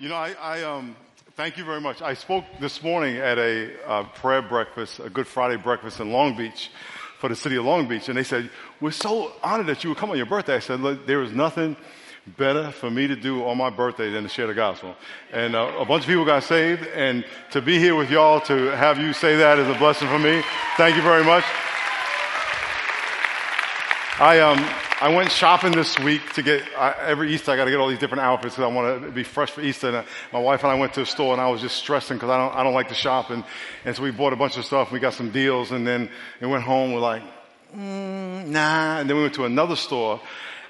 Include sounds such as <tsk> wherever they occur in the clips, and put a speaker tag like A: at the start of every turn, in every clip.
A: You know, I, I um, thank you very much. I spoke this morning at a uh, prayer breakfast, a Good Friday breakfast in Long Beach for the city of Long Beach, and they said, "We're so honored that you would come on your birthday." I said, Look, "There is nothing." Better for me to do on my birthday than to share the gospel. And uh, a bunch of people got saved, and to be here with y'all, to have you say that is a blessing for me. Thank you very much. I, um, I went shopping this week to get uh, every Easter. I got to get all these different outfits because I want to be fresh for Easter. And uh, my wife and I went to a store, and I was just stressing because I don't I don't like to shop. And and so we bought a bunch of stuff. We got some deals, and then we went home. We're like, mm, nah. And then we went to another store,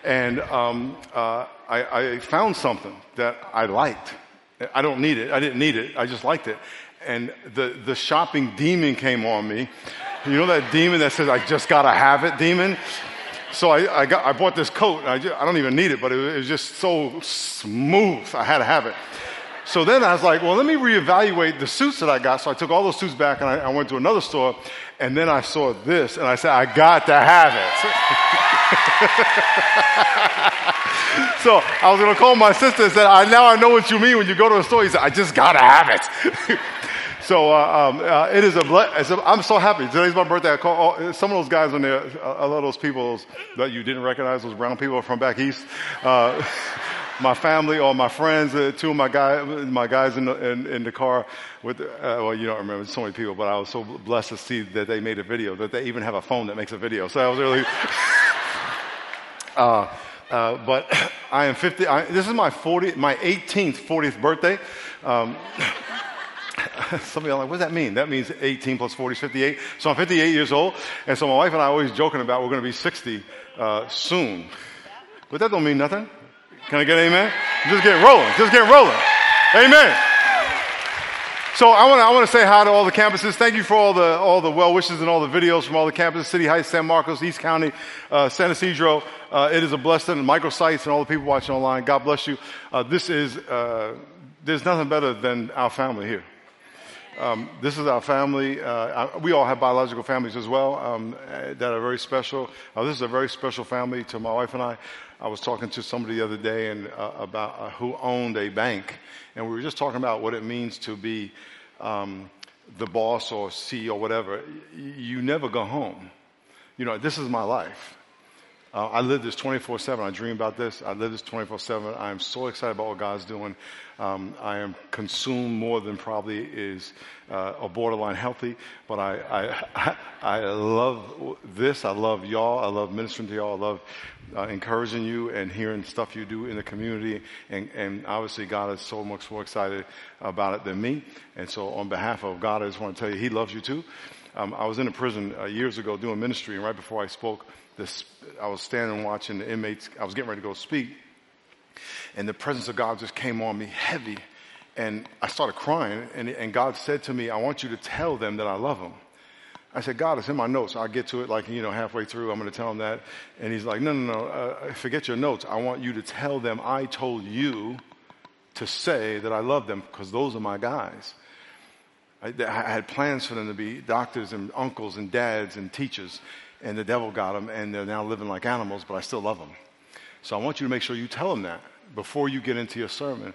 A: and um, uh, I, I found something that I liked. I don't need it. I didn't need it. I just liked it. And the the shopping demon came on me. You know that demon that says, "I just gotta have it," demon. So I, I, got, I bought this coat. I, just, I don't even need it, but it, it was just so smooth. I had to have it. So then I was like, well, let me reevaluate the suits that I got. So I took all those suits back and I, I went to another store. And then I saw this and I said, I got to have it. <laughs> so I was going to call my sister and said, I, now I know what you mean when you go to a store. He said, I just got to have it. <laughs> So uh, um, uh, it is a, blessing. I'm so happy. Today's my birthday. I call all, some of those guys in there, a lot of those people that you didn't recognize, those brown people from back east. Uh, <laughs> my family or my friends, uh, two of my guys, my guys in the, in, in the car with, uh, well, you don't remember so many people, but I was so blessed to see that they made a video, that they even have a phone that makes a video. So I was really, <laughs> uh, uh, but <clears throat> I am 50, I, this is my 40, my 18th, 40th birthday. Um, <laughs> <laughs> Some of are like, what does that mean? That means 18 plus 40 is 58. So I'm 58 years old. And so my wife and I are always joking about we're going to be 60 uh, soon. But that don't mean nothing. Can I get amen? Just get rolling. Just get rolling. Amen. So I want to I say hi to all the campuses. Thank you for all the all the well wishes and all the videos from all the campuses: City Heights, San Marcos, East County, uh, San Ysidro. Uh, it is a blessing. Microsites and all the people watching online. God bless you. Uh, this is uh, there's nothing better than our family here. Um, this is our family. Uh, we all have biological families as well um, that are very special. Uh, this is a very special family to my wife and I. I was talking to somebody the other day and uh, about uh, who owned a bank, and we were just talking about what it means to be um, the boss or CEO or whatever. You never go home. You know, this is my life. Uh, I live this 24 7. I dream about this. I live this 24 7. I am so excited about what God's doing. Um, I am consumed more than probably is uh, a borderline healthy, but I, I, <laughs> I love this. I love y'all. I love ministering to y'all. I love uh, encouraging you and hearing stuff you do in the community. And, and obviously, God is so much more excited about it than me. And so, on behalf of God, I just want to tell you, He loves you too. Um, I was in a prison uh, years ago doing ministry, and right before I spoke, this, I was standing watching the inmates. I was getting ready to go speak and the presence of God just came on me heavy. And I started crying, and, and God said to me, I want you to tell them that I love them. I said, God, it's in my notes. I'll get to it like, you know, halfway through. I'm going to tell them that. And he's like, no, no, no, uh, forget your notes. I want you to tell them I told you to say that I love them because those are my guys. I, I, had plans for them to be doctors and uncles and dads and teachers, and the devil got them, and they're now living like animals, but I still love them. So I want you to make sure you tell them that before you get into your sermon.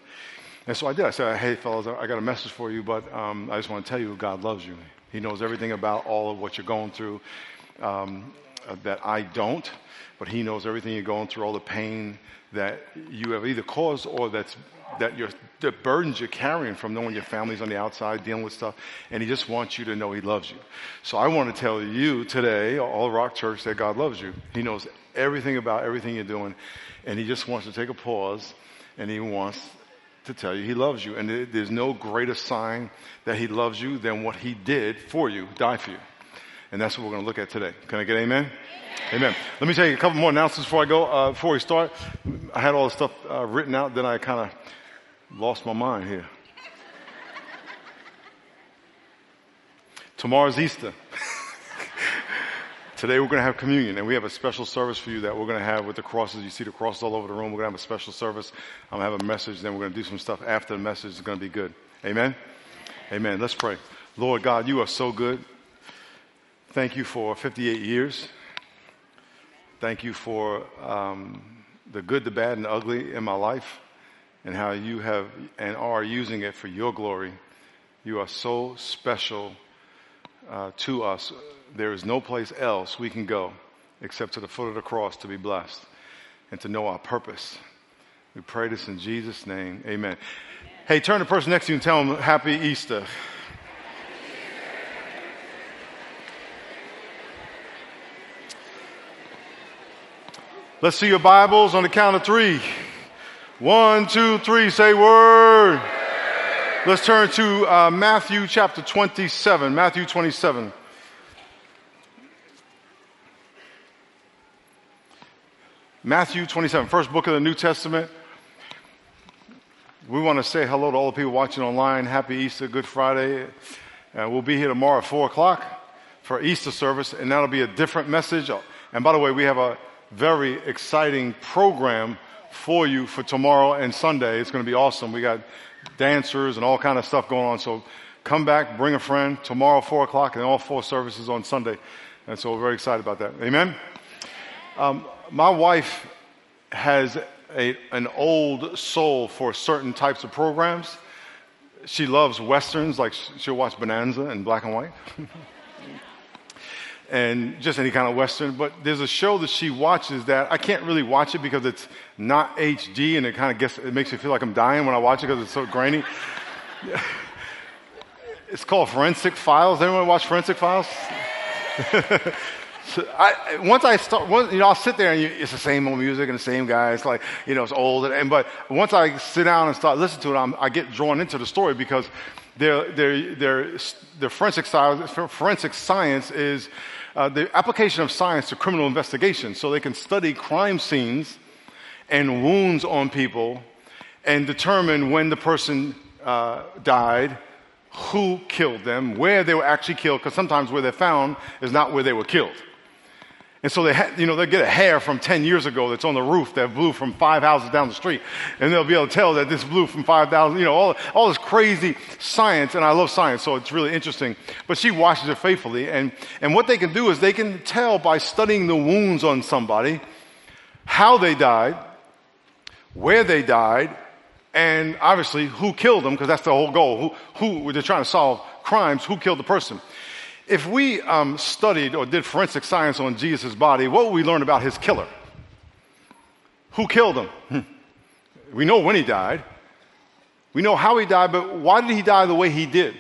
A: And so I did. I said, hey, fellas, I got a message for you, but um, I just want to tell you God loves you. He knows everything about all of what you're going through um, uh, that I don't, but He knows everything you're going through, all the pain that you have either caused or that's that you're, the burdens you're carrying from knowing your family's on the outside dealing with stuff, and He just wants you to know He loves you. So I want to tell you today, all Rock Church, that God loves you. He knows everything about everything you're doing, and He just wants to take a pause and He wants to tell you He loves you. And there's no greater sign that He loves you than what He did for you, die for you. And that's what we're going to look at today. Can I get amen? Amen. Let me tell you a couple more announcements before I go. Uh, before we start, I had all the stuff uh, written out, then I kind of lost my mind here. Tomorrow's Easter. <laughs> Today we're going to have communion and we have a special service for you that we're going to have with the crosses. You see the crosses all over the room. We're going to have a special service. I'm going to have a message. Then we're going to do some stuff after the message. It's going to be good. Amen. Amen. Let's pray. Lord God, you are so good. Thank you for 58 years. Thank you for um, the good, the bad, and the ugly in my life. And how you have and are using it for your glory. You are so special uh, to us. There is no place else we can go except to the foot of the cross to be blessed and to know our purpose. We pray this in Jesus' name. Amen. Hey, turn to the person next to you and tell them Happy Easter. Let's see your Bibles on the count of three. One, two, three, say word. Let's turn to uh, Matthew chapter 27. Matthew 27. Matthew 27, first book of the New Testament. We want to say hello to all the people watching online. Happy Easter, Good Friday. Uh, we'll be here tomorrow at 4 o'clock for Easter service, and that'll be a different message. And by the way, we have a very exciting program for you for tomorrow and Sunday. It's going to be awesome. We got dancers and all kind of stuff going on. So come back, bring a friend tomorrow, 4 o'clock, and all four services on Sunday. And so we're very excited about that. Amen? Um, my wife has a, an old soul for certain types of programs. She loves westerns, like she'll watch Bonanza in black and white. <laughs> and just any kind of western. But there's a show that she watches that I can't really watch it because it's not HD, and it kind of gets it makes me feel like I'm dying when I watch it because it's so grainy. <laughs> it's called Forensic Files. Anyone watch Forensic Files? <laughs> So I, once I start, once, you know, I'll sit there and you, it's the same old music and the same guy. It's like, you know, it's old. And, and but once I sit down and start listening to it, I'm, i get drawn into the story because their, their, their, their forensic, science, forensic science is uh, the application of science to criminal investigation. So they can study crime scenes and wounds on people and determine when the person uh, died, who killed them, where they were actually killed, because sometimes where they're found is not where they were killed. And so they, ha- you know, they get a hair from 10 years ago that's on the roof that blew from five houses down the street. And they'll be able to tell that this blew from 5,000, you know, all, all this crazy science. And I love science, so it's really interesting. But she watches it faithfully. And, and what they can do is they can tell by studying the wounds on somebody how they died, where they died, and obviously who killed them, because that's the whole goal. Who, who, they're trying to solve crimes, who killed the person. If we um, studied or did forensic science on Jesus' body, what would we learn about his killer? Who killed him? Hmm. We know when he died. We know how he died, but why did he die the way he did?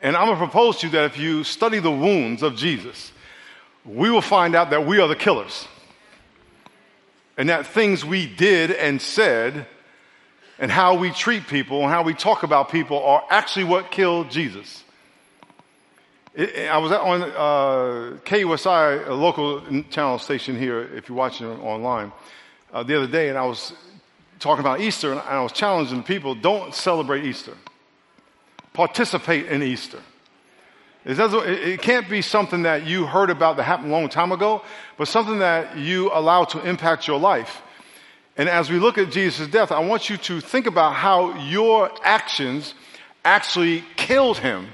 A: And I'm going to propose to you that if you study the wounds of Jesus, we will find out that we are the killers. And that things we did and said and how we treat people and how we talk about people are actually what killed Jesus. I was on uh, KUSI, a local channel station here, if you're watching online, uh, the other day, and I was talking about Easter, and I was challenging people don't celebrate Easter, participate in Easter. It, it can't be something that you heard about that happened a long time ago, but something that you allow to impact your life. And as we look at Jesus' death, I want you to think about how your actions actually killed him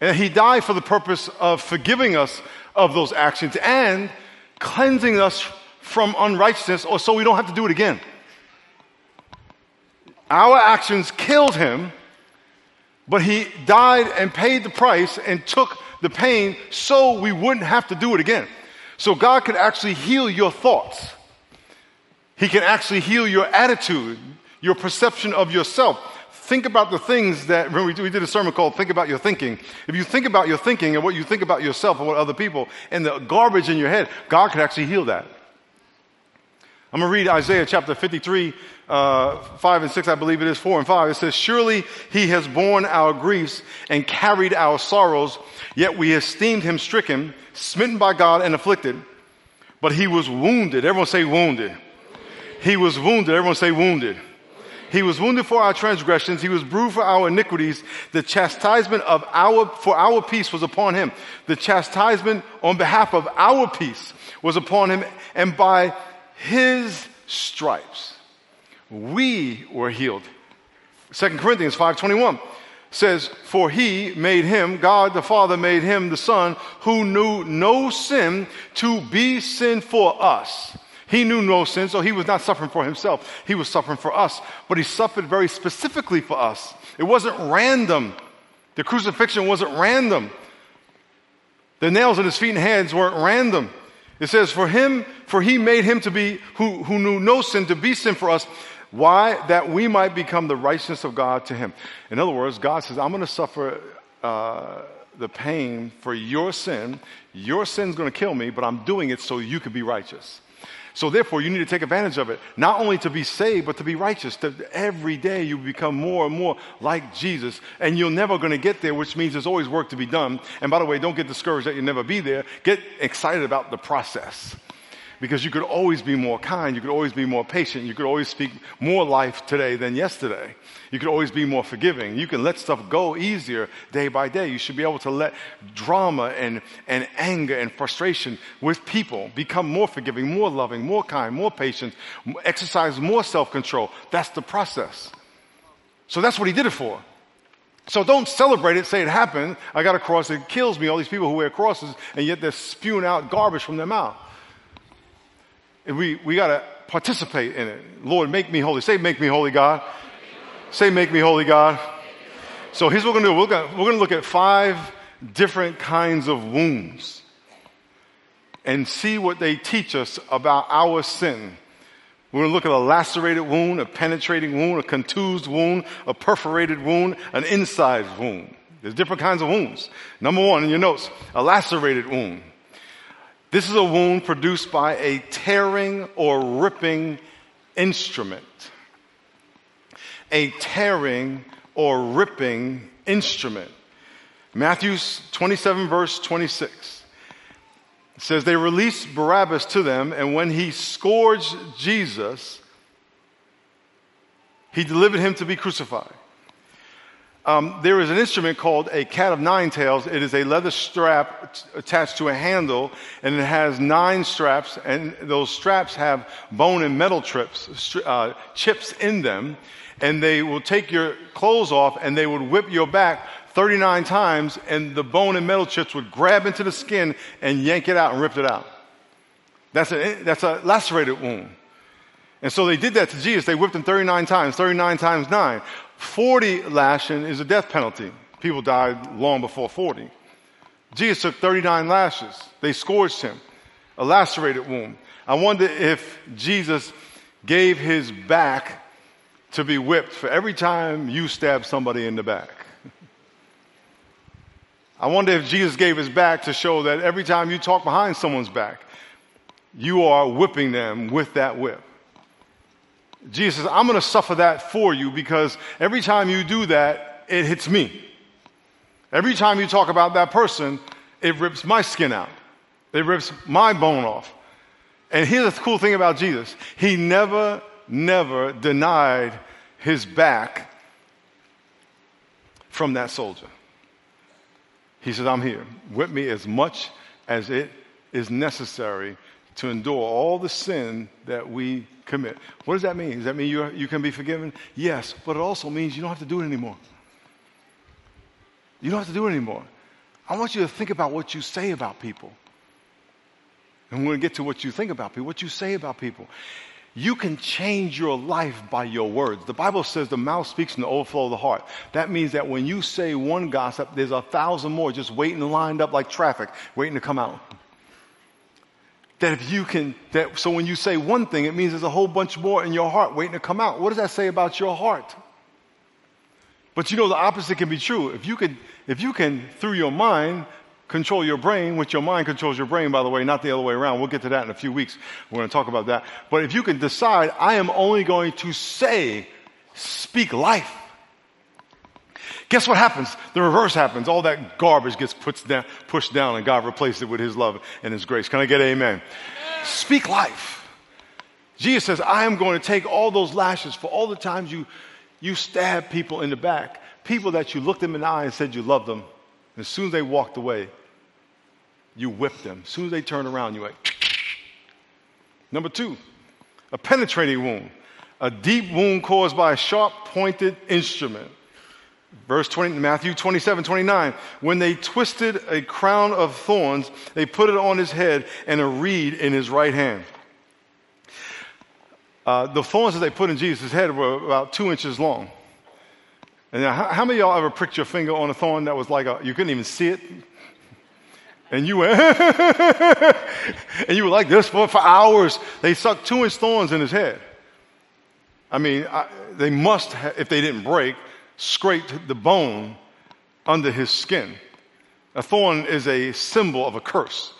A: and he died for the purpose of forgiving us of those actions and cleansing us from unrighteousness or so we don't have to do it again. Our actions killed him, but he died and paid the price and took the pain so we wouldn't have to do it again. So God can actually heal your thoughts. He can actually heal your attitude, your perception of yourself think about the things that, when we did a sermon called Think About Your Thinking. If you think about your thinking and what you think about yourself and what other people and the garbage in your head, God can actually heal that. I'm going to read Isaiah chapter 53, uh, 5 and 6, I believe it is, 4 and 5. It says, Surely he has borne our griefs and carried our sorrows, yet we esteemed him stricken, smitten by God, and afflicted. But he was wounded. Everyone say wounded. He was wounded. Everyone say wounded. He was wounded for our transgressions. He was bruised for our iniquities. The chastisement of our, for our peace was upon him. The chastisement on behalf of our peace was upon him. And by his stripes, we were healed. 2 Corinthians 5.21 says, For he made him, God the Father made him the Son, who knew no sin to be sin for us He knew no sin, so he was not suffering for himself. He was suffering for us. But he suffered very specifically for us. It wasn't random. The crucifixion wasn't random. The nails in his feet and hands weren't random. It says, For him, for he made him to be, who, who knew no sin, to be sin for us. Why? That we might become the righteousness of God to him. In other words, God says, I'm going to suffer uh, the pain for your sin. Your sin's going to kill me, but I'm doing it so you can be righteous. So therefore, you need to take advantage of it, not only to be saved, but to be righteous. That every day you become more and more like Jesus, and you're never going to get there, which means there's always work to be done. And by the way, don't get discouraged that you'll never be there. Get excited about the process because you could always be more kind, you could always be more patient, you could always speak more life today than yesterday. You could always be more forgiving. You can let stuff go easier day by day. You should be able to let drama and, and anger and frustration with people become more forgiving, more loving, more kind, more patient, exercise more self control. That's the process. So that's what he did it for. So don't celebrate it, say it happened. I got a cross, it kills me. All these people who wear crosses, and yet they're spewing out garbage from their mouth. And we, we got to participate in it. Lord, make me holy. Say, make me holy, God. Say, make me holy, God. So here's what we're going to do. We're going we're to look at five different kinds of wounds and see what they teach us about our sin. We're going to look at a lacerated wound, a penetrating wound, a contused wound, a perforated wound, an incised wound. There's different kinds of wounds. Number one in your notes, a lacerated wound. This is a wound produced by a tearing or ripping instrument. A tearing or ripping instrument. Matthew 27, verse 26 says, They released Barabbas to them, and when he scourged Jesus, he delivered him to be crucified. Um, there is an instrument called a cat of nine tails. It is a leather strap attached to a handle, and it has nine straps, and those straps have bone and metal trips, uh, chips in them, and they will take your clothes off and they would whip your back 39 times, and the bone and metal chips would grab into the skin and yank it out and rip it out. That's a, that's a lacerated wound. And so they did that to Jesus. They whipped him 39 times, 39 times 9. 40 lashing is a death penalty. People died long before 40. Jesus took 39 lashes. They scourged him, a lacerated wound. I wonder if Jesus gave his back to be whipped for every time you stab somebody in the back. I wonder if Jesus gave his back to show that every time you talk behind someone's back, you are whipping them with that whip. Jesus says, I'm going to suffer that for you because every time you do that, it hits me. Every time you talk about that person, it rips my skin out. It rips my bone off. And here's the cool thing about Jesus He never, never denied his back from that soldier. He says, I'm here. Whip me as much as it is necessary to endure all the sin that we commit. What does that mean? Does that mean you, you can be forgiven? Yes, but it also means you don't have to do it anymore. You don't have to do it anymore. I want you to think about what you say about people. And we're going to get to what you think about people, what you say about people. You can change your life by your words. The Bible says the mouth speaks in the overflow of the heart. That means that when you say one gossip, there's a thousand more just waiting lined up like traffic, waiting to come out. That if you can, that, so when you say one thing, it means there's a whole bunch more in your heart waiting to come out. What does that say about your heart? But you know, the opposite can be true. If you could, if you can, through your mind, control your brain, which your mind controls your brain, by the way, not the other way around. We'll get to that in a few weeks. We're going to talk about that. But if you can decide, I am only going to say, speak life. Guess what happens? The reverse happens. All that garbage gets down, pushed down and God replaces it with His love and His grace. Can I get amen? amen? Speak life. Jesus says, I am going to take all those lashes for all the times you, you stab people in the back, people that you looked them in the eye and said you loved them. And as soon as they walked away, you whipped them. As soon as they turned around, you went. <tsk> Number two, a penetrating wound, a deep wound caused by a sharp pointed instrument. Verse 20, Matthew 27, 29. When they twisted a crown of thorns, they put it on his head and a reed in his right hand. uh, the thorns that they put in Jesus' head were about two inches long. And now, how, how many of y'all ever pricked your finger on a thorn that was like a, you couldn't even see it? And you went, <laughs> and you were like this for, for hours. They stuck two inch thorns in his head. I mean, I, they must, have, if they didn't break, scraped the bone under his skin. A thorn is a symbol of a curse.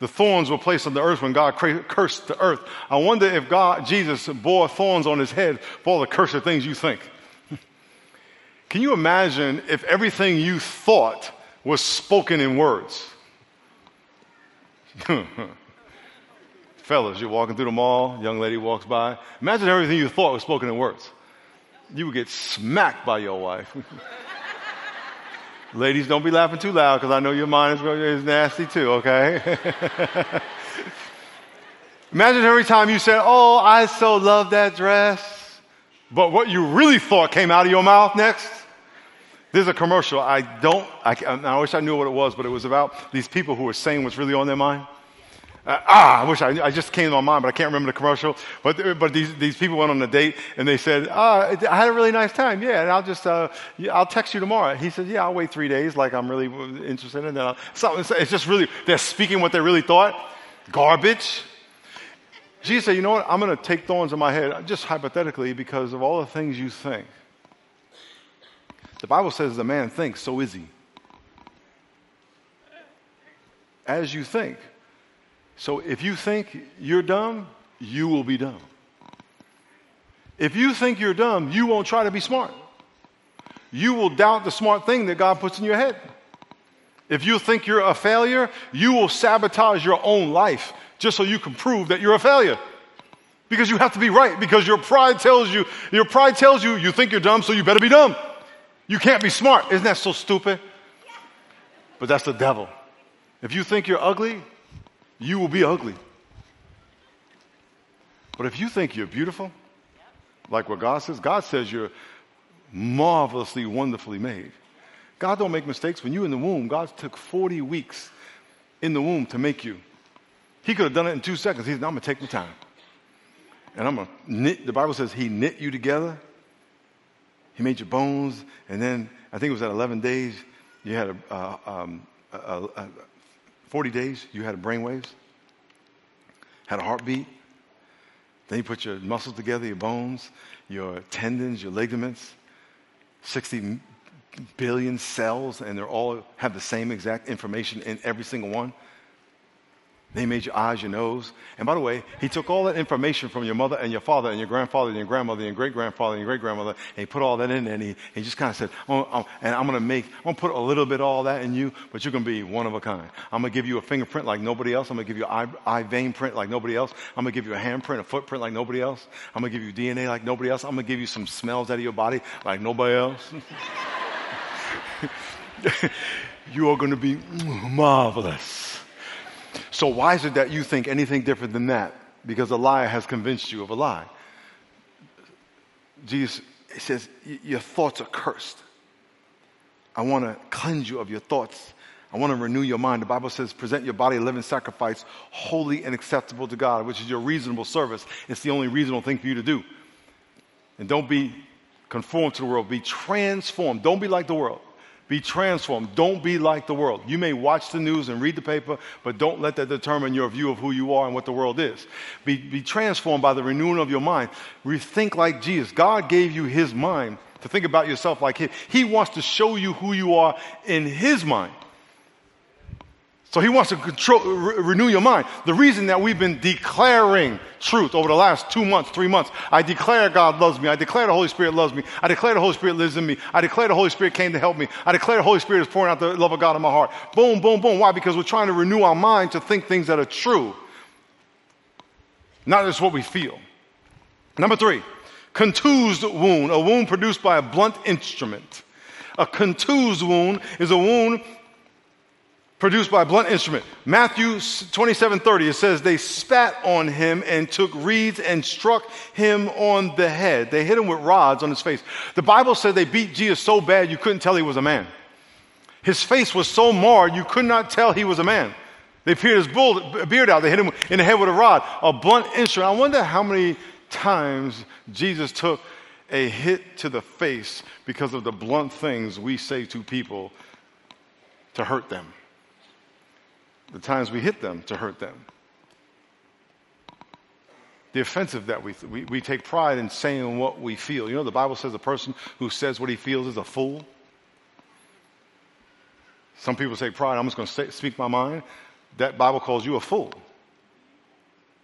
A: The thorns were placed on the earth when God cursed the earth. I wonder if God, Jesus, bore thorns on his head for all the cursed things you think. <laughs> Can you imagine if everything you thought was spoken in words? <laughs> Fellas, you're walking through the mall, young lady walks by. Imagine everything you thought was spoken in words. You would get smacked by your wife. <laughs> Ladies, don't be laughing too loud because I know your mind is, is nasty too, okay? <laughs> Imagine every time you said, Oh, I so love that dress. But what you really thought came out of your mouth next? There's a commercial. I don't, I, I wish I knew what it was, but it was about these people who were saying what's really on their mind. Uh, ah, I wish I, I just came to my mind, but I can't remember the commercial. But, but these, these people went on a date and they said, ah, I had a really nice time. Yeah, and I'll just, uh, I'll text you tomorrow. He said, yeah, I'll wait three days like I'm really interested in that. So it's just really, they're speaking what they really thought. Garbage. Jesus said, you know what? I'm going to take thorns in my head, just hypothetically, because of all the things you think. The Bible says the man thinks, so is he. As you think. So if you think you're dumb, you will be dumb. If you think you're dumb, you won't try to be smart. You will doubt the smart thing that God puts in your head. If you think you're a failure, you will sabotage your own life just so you can prove that you're a failure. Because you have to be right, because your pride tells you, your pride tells you you think you're dumb, so you better be dumb. You can't be smart. Isn't that so stupid? But that's the devil. If you think you're ugly, you will be ugly. But if you think you're beautiful, like what God says, God says you're marvelously, wonderfully made. God don't make mistakes. When you're in the womb, God took 40 weeks in the womb to make you. He could have done it in two seconds. He said, I'm going to take my time. And I'm going to knit, the Bible says he knit you together. He made your bones. And then I think it was at 11 days, you had a, uh, um, a, a, 40 days, you had brain waves, had a heartbeat. Then you put your muscles together, your bones, your tendons, your ligaments, 60 billion cells, and they all have the same exact information in every single one. They made your eyes, your nose. And by the way, he took all that information from your mother and your father and your grandfather and your grandmother and great grandfather and your great grandmother, and he put all that in there, and he, he just kind of said, and I'm going to make, I'm going to put a little bit of all that in you, but you're going to be one of a kind. I'm going to give you a fingerprint like nobody else. I'm going to give you an eye, eye vein print like nobody else. I'm going to give you a handprint, a footprint like nobody else. I'm going to give you DNA like nobody else. I'm going to give you some smells out of your body like nobody else. <laughs> you are going to be marvelous. So, why is it that you think anything different than that? Because a lie has convinced you of a lie. Jesus says, Your thoughts are cursed. I want to cleanse you of your thoughts. I want to renew your mind. The Bible says, present your body a living sacrifice, holy and acceptable to God, which is your reasonable service. It's the only reasonable thing for you to do. And don't be conformed to the world, be transformed. Don't be like the world. Be transformed. Don't be like the world. You may watch the news and read the paper, but don't let that determine your view of who you are and what the world is. Be, be transformed by the renewing of your mind. Rethink like Jesus. God gave you his mind to think about yourself like him. He wants to show you who you are in his mind. So he wants to control, re- renew your mind. The reason that we've been declaring truth over the last two months, three months, I declare God loves me. I declare the Holy Spirit loves me. I declare the Holy Spirit lives in me. I declare the Holy Spirit came to help me. I declare the Holy Spirit is pouring out the love of God in my heart. Boom, boom, boom. Why? Because we're trying to renew our mind to think things that are true, not just what we feel. Number three, contused wound, a wound produced by a blunt instrument. A contused wound is a wound produced by a blunt instrument. Matthew 27 30, it says, They spat on him and took reeds and struck him on the head. They hit him with rods on his face. The Bible said they beat Jesus so bad you couldn't tell he was a man. His face was so marred you could not tell he was a man. They peered his beard out. They hit him in the head with a rod, a blunt instrument. I wonder how many times Jesus took a hit to the face because of the blunt things we say to people to hurt them. The times we hit them to hurt them. The offensive that we, we, we take pride in saying what we feel. You know, the Bible says a person who says what he feels is a fool. Some people take pride, I'm just going to speak my mind. That Bible calls you a fool.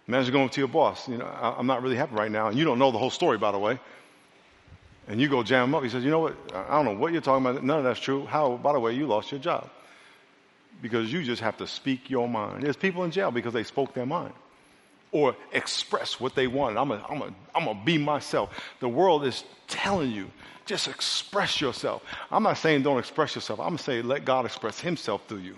A: Imagine going to your boss, you know, I'm not really happy right now, and you don't know the whole story, by the way. And you go jam up. He says, You know what? I don't know what you're talking about. None of that's true. How, by the way, you lost your job. Because you just have to speak your mind. There's people in jail because they spoke their mind or express what they wanted. I'm going I'm I'm to be myself. The world is telling you, just express yourself. I'm not saying don't express yourself. I'm saying let God express Himself through you.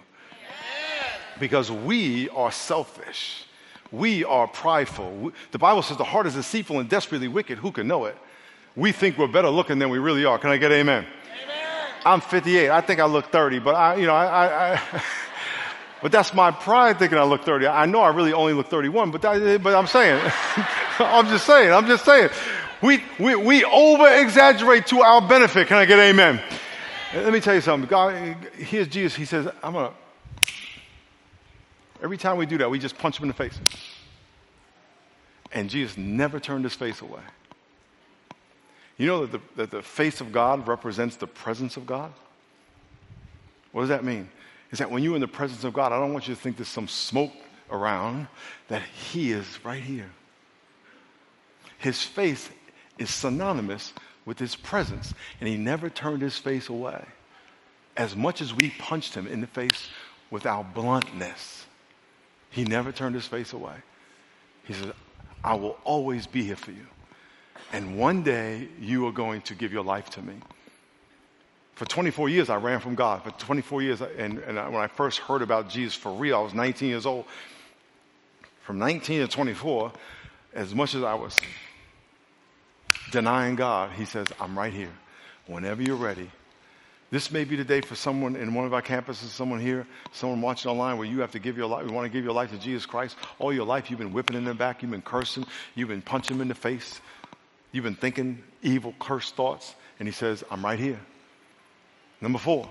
A: Because we are selfish. We are prideful. The Bible says the heart is deceitful and desperately wicked. Who can know it? we think we're better looking than we really are. Can I get amen? I'm 58. I think I look 30, but I, you know, I, I, <laughs> but that's my pride thinking I look 30. I know I really only look 31, but, that, but I'm saying, <laughs> I'm just saying, I'm just saying. We, we, we over exaggerate to our benefit. Can I get amen? Let me tell you something. God, here's Jesus. He says, I'm to. Every time we do that, we just punch him in the face. And Jesus never turned his face away. You know that the, that the face of God represents the presence of God? What does that mean? Is that when you're in the presence of God, I don't want you to think there's some smoke around, that He is right here. His face is synonymous with His presence, and He never turned His face away. As much as we punched Him in the face with our bluntness, He never turned His face away. He said, I will always be here for you. And one day you are going to give your life to me. For 24 years, I ran from God. For 24 years, and, and I, when I first heard about Jesus for real, I was 19 years old. From 19 to 24, as much as I was denying God, He says, I'm right here. Whenever you're ready, this may be the day for someone in one of our campuses, someone here, someone watching online where you have to give your life, you want to give your life to Jesus Christ. All your life you've been whipping in the back, you've been cursing, you've been punching him in the face, You've been thinking evil, cursed thoughts, and he says, I'm right here. Number four,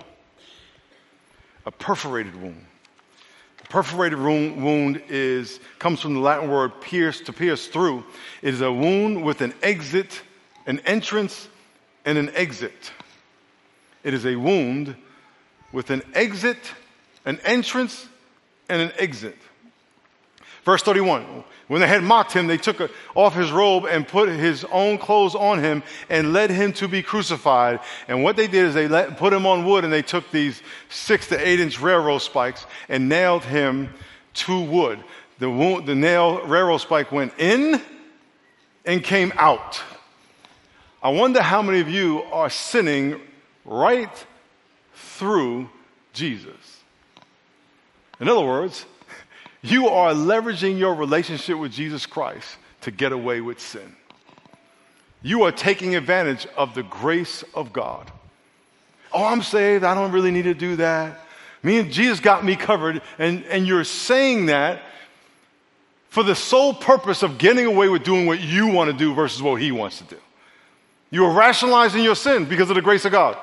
A: a perforated wound. A perforated wound is, comes from the Latin word pierce, to pierce through. It is a wound with an exit, an entrance, and an exit. It is a wound with an exit, an entrance, and an exit. Verse 31. When they had mocked him, they took off his robe and put his own clothes on him and led him to be crucified. And what they did is they let, put him on wood and they took these six to eight inch railroad spikes and nailed him to wood. The, wound, the nail railroad spike went in and came out. I wonder how many of you are sinning right through Jesus. In other words, you are leveraging your relationship with Jesus Christ to get away with sin. You are taking advantage of the grace of God. Oh, I'm saved. I don't really need to do that. Me and Jesus got me covered. And, and you're saying that for the sole purpose of getting away with doing what you want to do versus what he wants to do. You are rationalizing your sin because of the grace of God.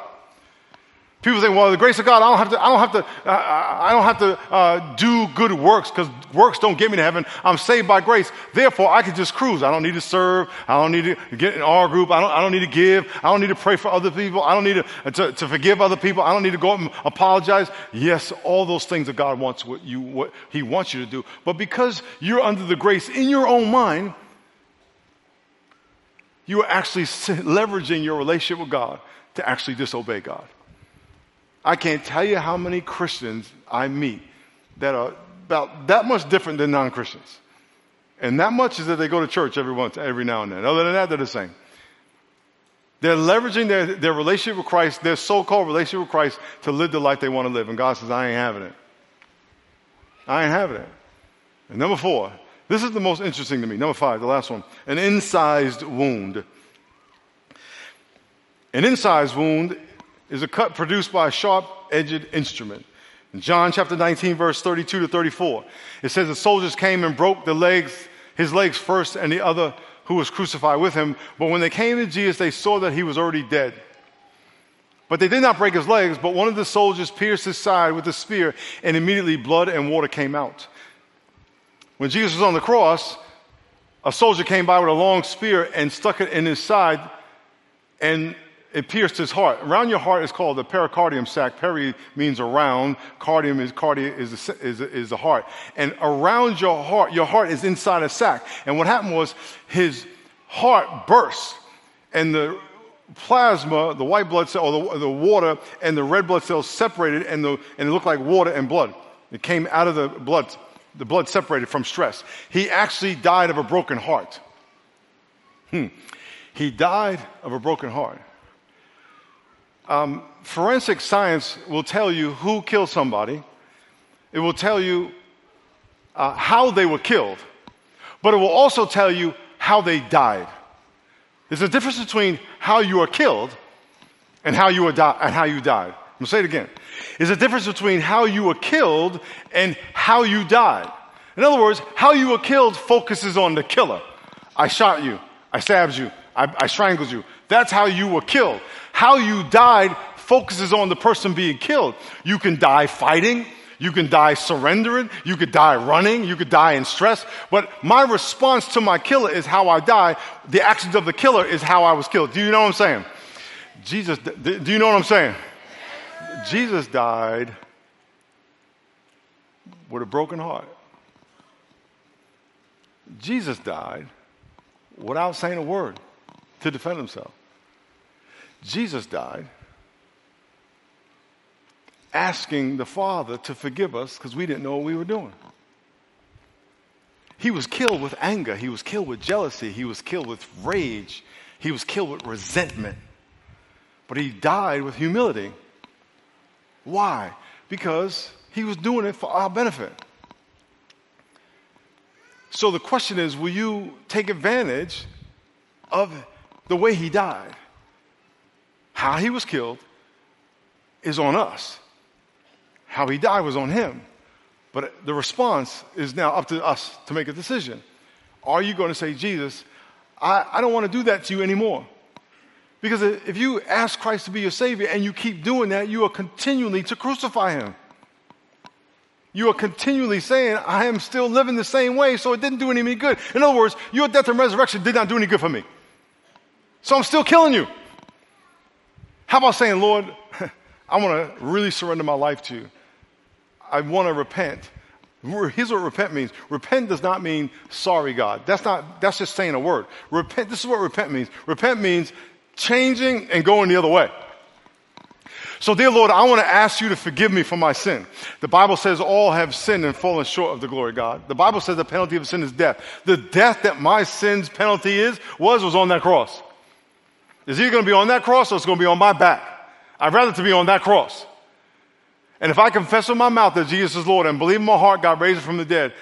A: People think, well, the grace of God, I don't have to, I don't have to, uh, I don't have to uh, do good works because works don't get me to heaven. I'm saved by grace. Therefore, I can just cruise. I don't need to serve. I don't need to get in our group. I don't, I don't need to give. I don't need to pray for other people. I don't need to, uh, to, to forgive other people. I don't need to go and apologize. Yes, all those things that God wants what you, what He wants you to do. But because you're under the grace in your own mind, you are actually <laughs> leveraging your relationship with God to actually disobey God. I can't tell you how many Christians I meet that are about that much different than non Christians. And that much is that they go to church every once, every now and then. Other than that, they're the same. They're leveraging their, their relationship with Christ, their so called relationship with Christ, to live the life they want to live. And God says, I ain't having it. I ain't having it. And number four, this is the most interesting to me. Number five, the last one an incised wound. An incised wound is a cut produced by a sharp edged instrument. In John chapter 19, verse 32 to 34, it says the soldiers came and broke the legs, his legs first and the other who was crucified with him. But when they came to Jesus, they saw that he was already dead. But they did not break his legs, but one of the soldiers pierced his side with a spear, and immediately blood and water came out. When Jesus was on the cross, a soldier came by with a long spear and stuck it in his side, and it pierced his heart. Around your heart is called the pericardium sac. Peri means around. Cardium is cardia is is, is the heart. And around your heart, your heart is inside a sac. And what happened was his heart burst, and the plasma, the white blood cell, or the, the water, and the red blood cells separated, and, the, and it looked like water and blood. It came out of the blood. The blood separated from stress. He actually died of a broken heart. Hmm. He died of a broken heart. Um, forensic science will tell you who killed somebody, it will tell you uh, how they were killed, but it will also tell you how they died. There's a difference between how you are killed and how you, and how you died. I'm going to say it again. There's a difference between how you were killed and how you died. In other words, how you were killed focuses on the killer. I shot you. I stabbed you. I, I strangled you. That's how you were killed. How you died focuses on the person being killed. You can die fighting. You can die surrendering. You could die running. You could die in stress. But my response to my killer is how I die. The actions of the killer is how I was killed. Do you know what I'm saying? Jesus, do you know what I'm saying? Jesus died with a broken heart. Jesus died without saying a word to defend himself. Jesus died asking the Father to forgive us because we didn't know what we were doing. He was killed with anger. He was killed with jealousy. He was killed with rage. He was killed with resentment. But he died with humility. Why? Because he was doing it for our benefit. So the question is will you take advantage of the way he died? How he was killed is on us. How he died was on him. But the response is now up to us to make a decision. Are you going to say, Jesus, I, I don't want to do that to you anymore? Because if you ask Christ to be your Savior and you keep doing that, you are continually to crucify Him. You are continually saying, I am still living the same way, so it didn't do any good. In other words, your death and resurrection did not do any good for me. So I'm still killing you. How about saying, Lord, <laughs> I want to really surrender my life to you. I want to repent. Here's what repent means. Repent does not mean sorry, God. That's not, that's just saying a word. Repent, this is what repent means. Repent means changing and going the other way. So, dear Lord, I want to ask you to forgive me for my sin. The Bible says all have sinned and fallen short of the glory of God. The Bible says the penalty of sin is death. The death that my sin's penalty is, was, was on that cross. Is he going to be on that cross or it's going to be on my back? I'd rather to be on that cross. And if I confess with my mouth that Jesus is Lord and believe in my heart God raised him from the dead,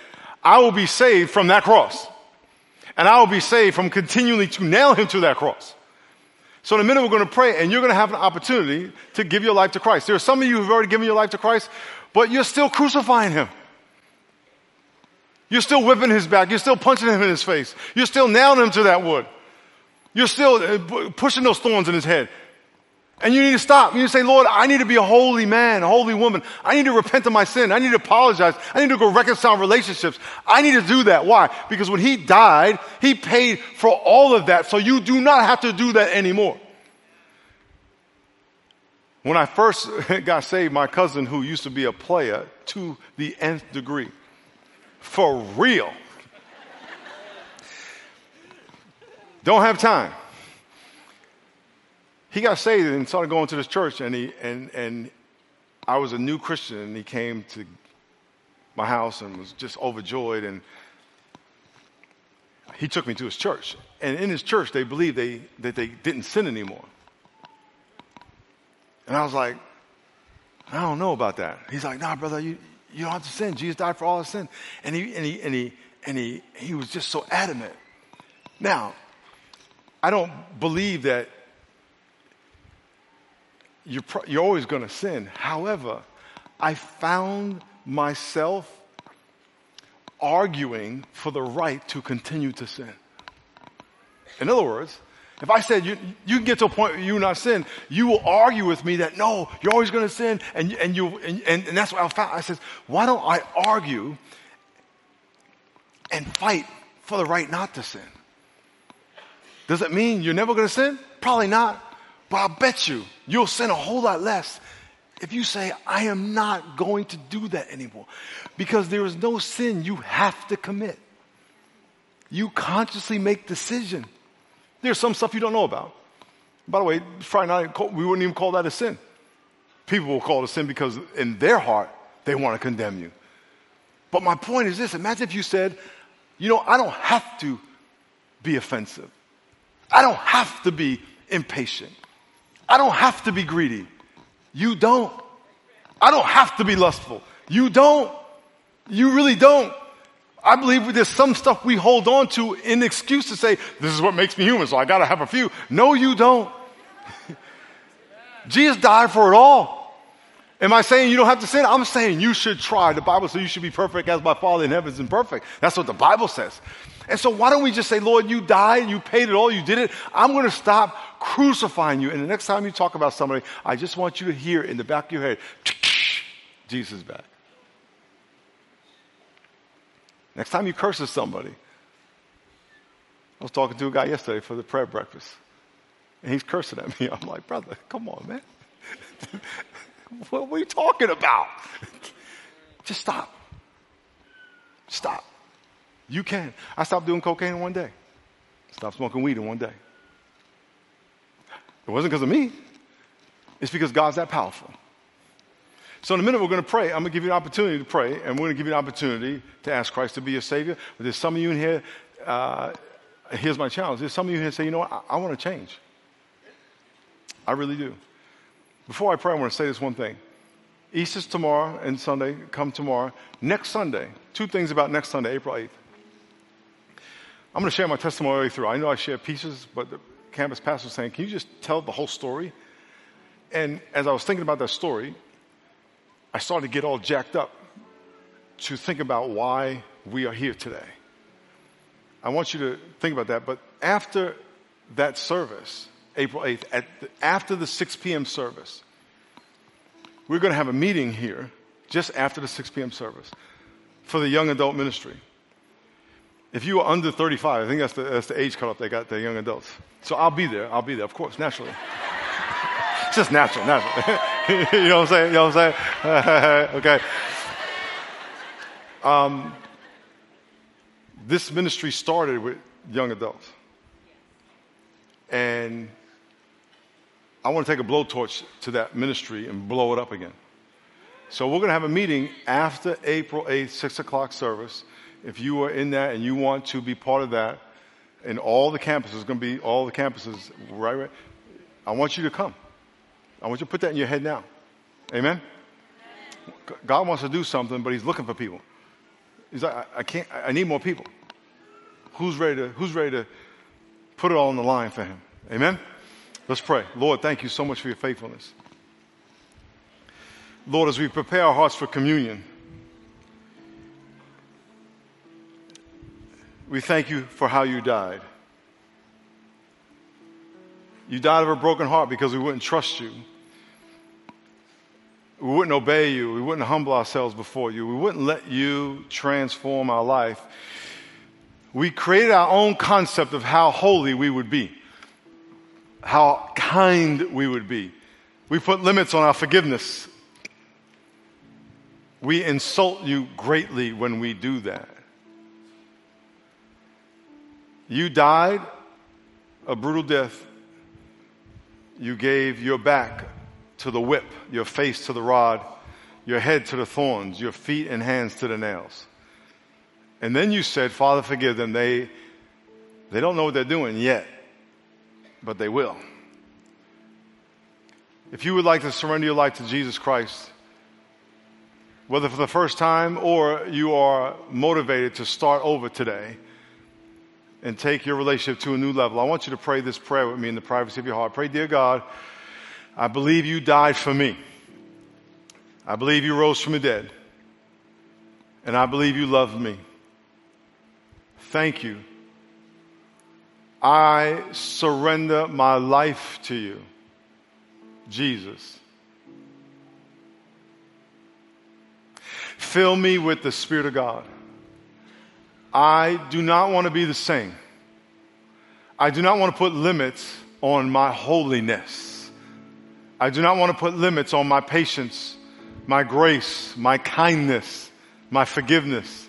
A: I will be saved from that cross. And I will be saved from continually to nail him to that cross. So in a minute we're going to pray and you're going to have an opportunity to give your life to Christ. There are some of you who've already given your life to Christ, but you're still crucifying him. You're still whipping his back. You're still punching him in his face. You're still nailing him to that wood. You're still uh, pushing those thorns in his head. And you need to stop. You need to say, Lord, I need to be a holy man, a holy woman. I need to repent of my sin. I need to apologize. I need to go reconcile relationships. I need to do that. Why? Because when he died, he paid for all of that. So you do not have to do that anymore. When I first <laughs> got saved, my cousin, who used to be a player to the nth degree, for real, Don't have time. He got saved and started going to this church, and, he, and, and I was a new Christian, and he came to my house and was just overjoyed. And he took me to his church. And in his church, they believed they, that they didn't sin anymore. And I was like, I don't know about that. He's like, nah, brother, you, you don't have to sin. Jesus died for all our sin. And he, and he, and he, and he, he was just so adamant. Now, I don't believe that you're, you're always going to sin. However, I found myself arguing for the right to continue to sin. In other words, if I said you, you can get to a point where you not sin, you will argue with me that no, you're always going to sin, and, and, you, and, and, and that's what I found. I said, why don't I argue and fight for the right not to sin? Does it mean you're never going to sin? Probably not. But I'll bet you, you'll sin a whole lot less if you say, I am not going to do that anymore. Because there is no sin you have to commit. You consciously make decision. There's some stuff you don't know about. By the way, Friday night, we wouldn't even call that a sin. People will call it a sin because in their heart, they want to condemn you. But my point is this imagine if you said, you know, I don't have to be offensive. I don't have to be impatient. I don't have to be greedy. You don't. I don't have to be lustful. You don't. You really don't. I believe there's some stuff we hold on to in excuse to say, this is what makes me human, so I gotta have a few. No, you don't. <laughs> Jesus died for it all. Am I saying you don't have to sin? I'm saying you should try. The Bible says you should be perfect as my Father in heaven is imperfect. That's what the Bible says. And so why don't we just say, Lord, you died, you paid it all, you did it. I'm going to stop crucifying you. And the next time you talk about somebody, I just want you to hear in the back of your head, <laughs> Jesus back. Next time you curse at somebody, I was talking to a guy yesterday for the prayer breakfast, and he's cursing at me. <laughs> I'm like, brother, come on, man. <laughs> what are we talking about? Just stop. Stop. You can. I stopped doing cocaine in one day. Stopped smoking weed in one day. It wasn't because of me. It's because God's that powerful. So in a minute, we're going to pray. I'm going to give you an opportunity to pray, and we're going to give you an opportunity to ask Christ to be your Savior. But there's some of you in here, uh, here's my challenge. There's some of you here say, you know what, I, I want to change. I really do. Before I pray, I want to say this one thing. Easter's tomorrow and Sunday, come tomorrow. Next Sunday, two things about next Sunday, April 8th. I'm going to share my testimony through. I know I share pieces, but the campus pastor was saying, Can you just tell the whole story? And as I was thinking about that story, I started to get all jacked up to think about why we are here today. I want you to think about that. But after that service, April 8th, at the, after the 6 p.m. service, we're going to have a meeting here just after the 6 p.m. service for the young adult ministry. If you are under 35, I think that's the, that's the age cutoff they got, the young adults. So I'll be there. I'll be there, of course, naturally. it's <laughs> just natural, natural. <laughs> you know what I'm saying? You know what I'm saying? <laughs> okay. Um, this ministry started with young adults. And I want to take a blowtorch to that ministry and blow it up again. So we're going to have a meeting after April 8th, 6 o'clock service if you are in that and you want to be part of that, and all the campuses, going to be all the campuses, right, right, I want you to come. I want you to put that in your head now. Amen? God wants to do something, but He's looking for people. He's like, I, I can't, I need more people. Who's ready to, who's ready to put it all on the line for Him? Amen? Let's pray. Lord, thank you so much for your faithfulness. Lord, as we prepare our hearts for communion, We thank you for how you died. You died of a broken heart because we wouldn't trust you. We wouldn't obey you. We wouldn't humble ourselves before you. We wouldn't let you transform our life. We created our own concept of how holy we would be, how kind we would be. We put limits on our forgiveness. We insult you greatly when we do that. You died a brutal death. You gave your back to the whip, your face to the rod, your head to the thorns, your feet and hands to the nails. And then you said, Father, forgive them. They, they don't know what they're doing yet, but they will. If you would like to surrender your life to Jesus Christ, whether for the first time or you are motivated to start over today, and take your relationship to a new level, I want you to pray this prayer with me in the privacy of your heart. Pray, dear God, I believe you died for me. I believe you rose from the dead. And I believe you loved me. Thank you I surrender my life to you, Jesus. Fill me with the Spirit of God. I do not want to be the same. I do not want to put limits on my holiness. I do not want to put limits on my patience, my grace, my kindness, my forgiveness.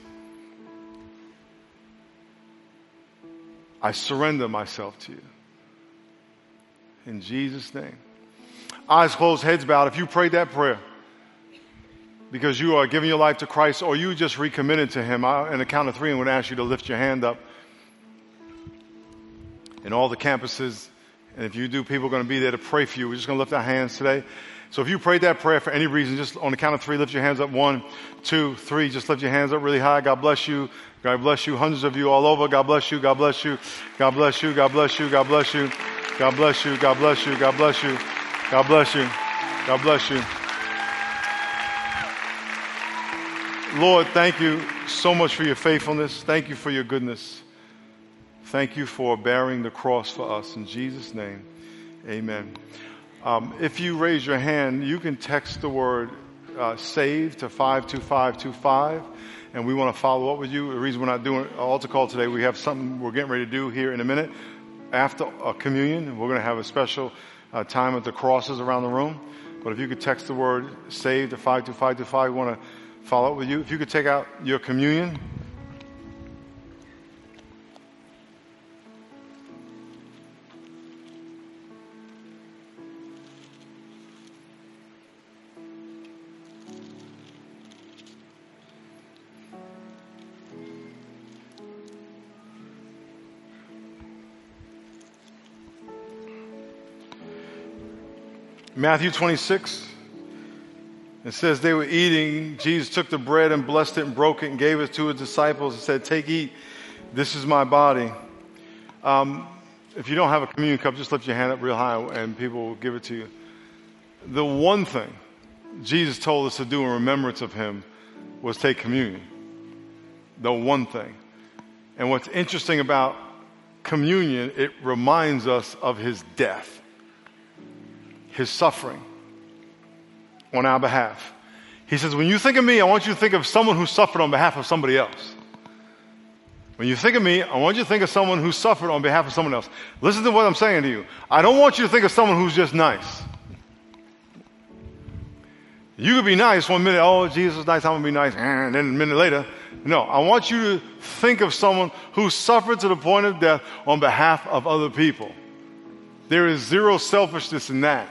A: I surrender myself to you. In Jesus' name. Eyes closed, heads bowed. If you prayed that prayer, because you are giving your life to Christ or you just recommitted to Him, I, in the count of three, I'm going to ask you to lift your hand up. In all the campuses, and if you do, people are going to be there to pray for you. We're just going to lift our hands today. So if you prayed that prayer for any reason, just on the count of three, lift your hands up. One, two, three. Just lift your hands up really high. God bless you. God bless you. Hundreds of you all over. God bless you. God bless you. God bless you. God bless you. God bless you. God bless you. God bless you. God bless you. God bless you. God bless you. Lord, thank you so much for your faithfulness. Thank you for your goodness. Thank you for bearing the cross for us. In Jesus' name, amen. Um, if you raise your hand, you can text the word uh, save to 52525, and we want to follow up with you. The reason we're not doing an altar call today, we have something we're getting ready to do here in a minute. After a communion, we're going to have a special uh, time at the crosses around the room. But if you could text the word save to 52525, we want to follow up with you. If you could take out your communion. Matthew 26. It says they were eating. Jesus took the bread and blessed it and broke it and gave it to his disciples and said, Take, eat. This is my body. Um, if you don't have a communion cup, just lift your hand up real high and people will give it to you. The one thing Jesus told us to do in remembrance of him was take communion. The one thing. And what's interesting about communion, it reminds us of his death his suffering on our behalf. He says, When you think of me, I want you to think of someone who suffered on behalf of somebody else. When you think of me, I want you to think of someone who suffered on behalf of someone else. Listen to what I'm saying to you. I don't want you to think of someone who's just nice. You could be nice one minute, oh, Jesus is nice, I'm going to be nice, and then a minute later. No, I want you to think of someone who suffered to the point of death on behalf of other people. There is zero selfishness in that.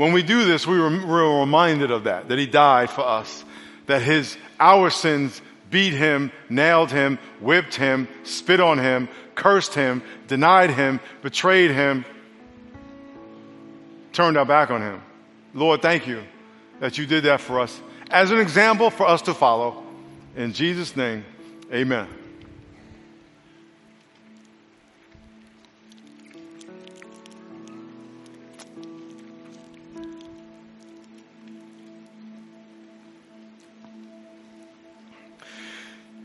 A: When we do this, we we're reminded of that, that he died for us, that his, our sins beat him, nailed him, whipped him, spit on him, cursed him, denied him, betrayed him, turned our back on him. Lord, thank you that you did that for us as an example for us to follow. In Jesus' name, amen.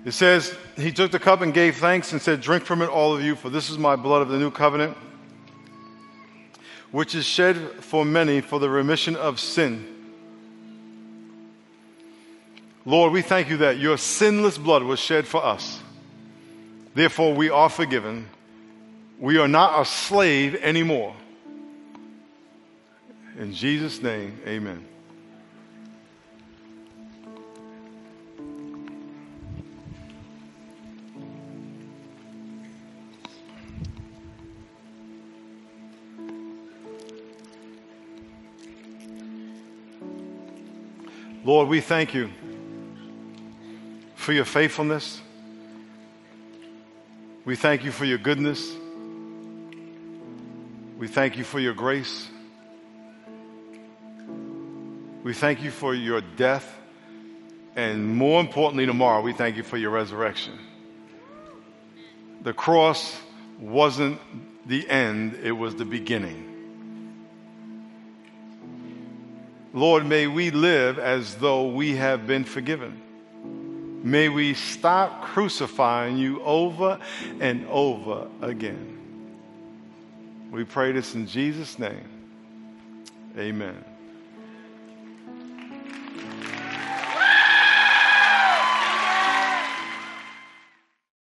A: It says, He took the cup and gave thanks and said, Drink from it, all of you, for this is my blood of the new covenant, which is shed for many for the remission of sin. Lord, we thank you that your sinless blood was shed for us. Therefore, we are forgiven. We are not a slave anymore. In Jesus' name, amen. Lord, we thank you for your faithfulness. We thank you for your goodness. We thank you for your grace. We thank you for your death. And more importantly, tomorrow, we thank you for your resurrection. The cross wasn't the end, it was the beginning. Lord, may we live as though we have been forgiven. May we stop crucifying you over and over again. We pray this in Jesus' name. Amen.